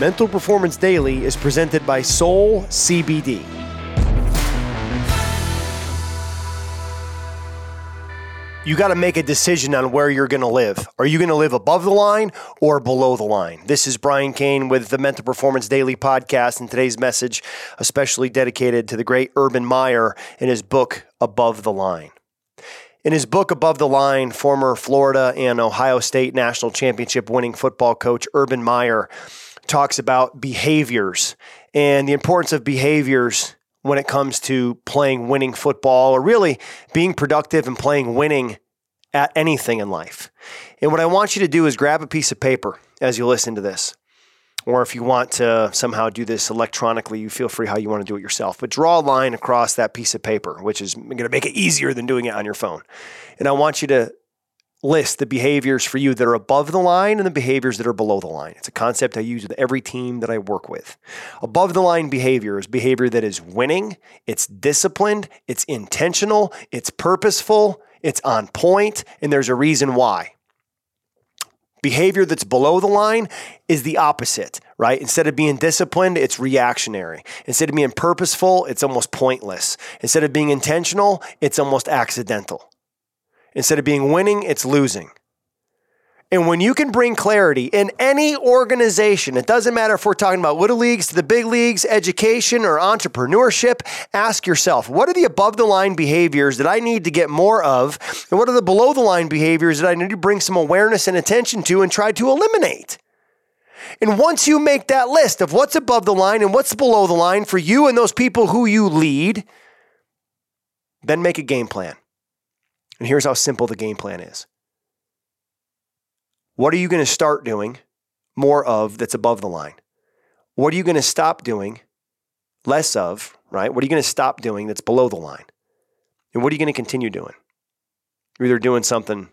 Mental Performance Daily is presented by Soul CBD. You got to make a decision on where you're going to live. Are you going to live above the line or below the line? This is Brian Cain with the Mental Performance Daily podcast, and today's message, especially dedicated to the great Urban Meyer in his book, Above the Line. In his book, Above the Line, former Florida and Ohio State national championship winning football coach Urban Meyer talks about behaviors and the importance of behaviors when it comes to playing winning football or really being productive and playing winning at anything in life. And what I want you to do is grab a piece of paper as you listen to this. Or if you want to somehow do this electronically, you feel free how you want to do it yourself. But draw a line across that piece of paper, which is going to make it easier than doing it on your phone. And I want you to list the behaviors for you that are above the line and the behaviors that are below the line. It's a concept I use with every team that I work with. Above the line behavior is behavior that is winning, it's disciplined, it's intentional, it's purposeful, it's on point, and there's a reason why. Behavior that's below the line is the opposite, right? Instead of being disciplined, it's reactionary. Instead of being purposeful, it's almost pointless. Instead of being intentional, it's almost accidental. Instead of being winning, it's losing. And when you can bring clarity in any organization, it doesn't matter if we're talking about little leagues to the big leagues, education, or entrepreneurship, ask yourself what are the above the line behaviors that I need to get more of? And what are the below the line behaviors that I need to bring some awareness and attention to and try to eliminate? And once you make that list of what's above the line and what's below the line for you and those people who you lead, then make a game plan. And here's how simple the game plan is. What are you going to start doing more of that's above the line? What are you going to stop doing less of, right? What are you going to stop doing that's below the line? And what are you going to continue doing? You're either doing something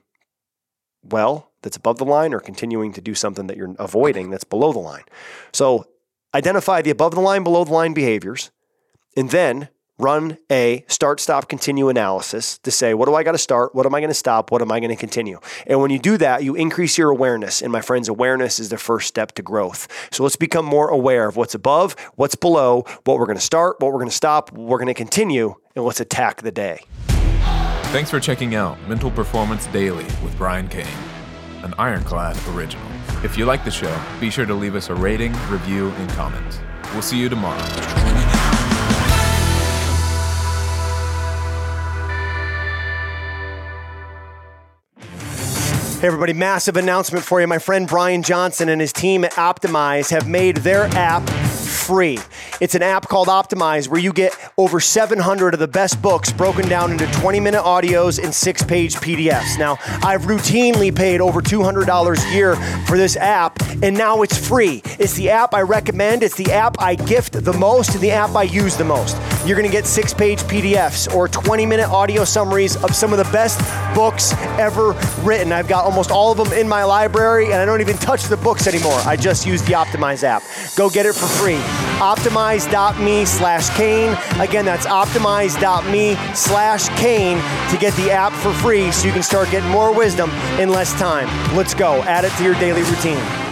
well that's above the line or continuing to do something that you're avoiding that's below the line. So identify the above the line, below the line behaviors, and then run a start, stop, continue analysis to say, what do I got to start? What am I going to stop? What am I going to continue? And when you do that, you increase your awareness. And my friends, awareness is the first step to growth. So let's become more aware of what's above, what's below, what we're going to start, what we're going to stop, what we're going to continue, and let's attack the day. Thanks for checking out Mental Performance Daily with Brian Cain, an Ironclad original. If you like the show, be sure to leave us a rating, review, and comment. We'll see you tomorrow. Hey, everybody, massive announcement for you. My friend Brian Johnson and his team at Optimize have made their app free. It's an app called Optimize where you get over 700 of the best books broken down into 20 minute audios and six page PDFs. Now, I've routinely paid over $200 a year for this app, and now it's free. It's the app I recommend, it's the app I gift the most, and the app I use the most. You're gonna get six page PDFs or 20 minute audio summaries of some of the best books ever written. I've got almost all of them in my library, and I don't even touch the books anymore. I just use the Optimize app. Go get it for free. Optimize.me slash Cain. Again, that's optimize.me slash Cain to get the app for free so you can start getting more wisdom in less time. Let's go. Add it to your daily routine.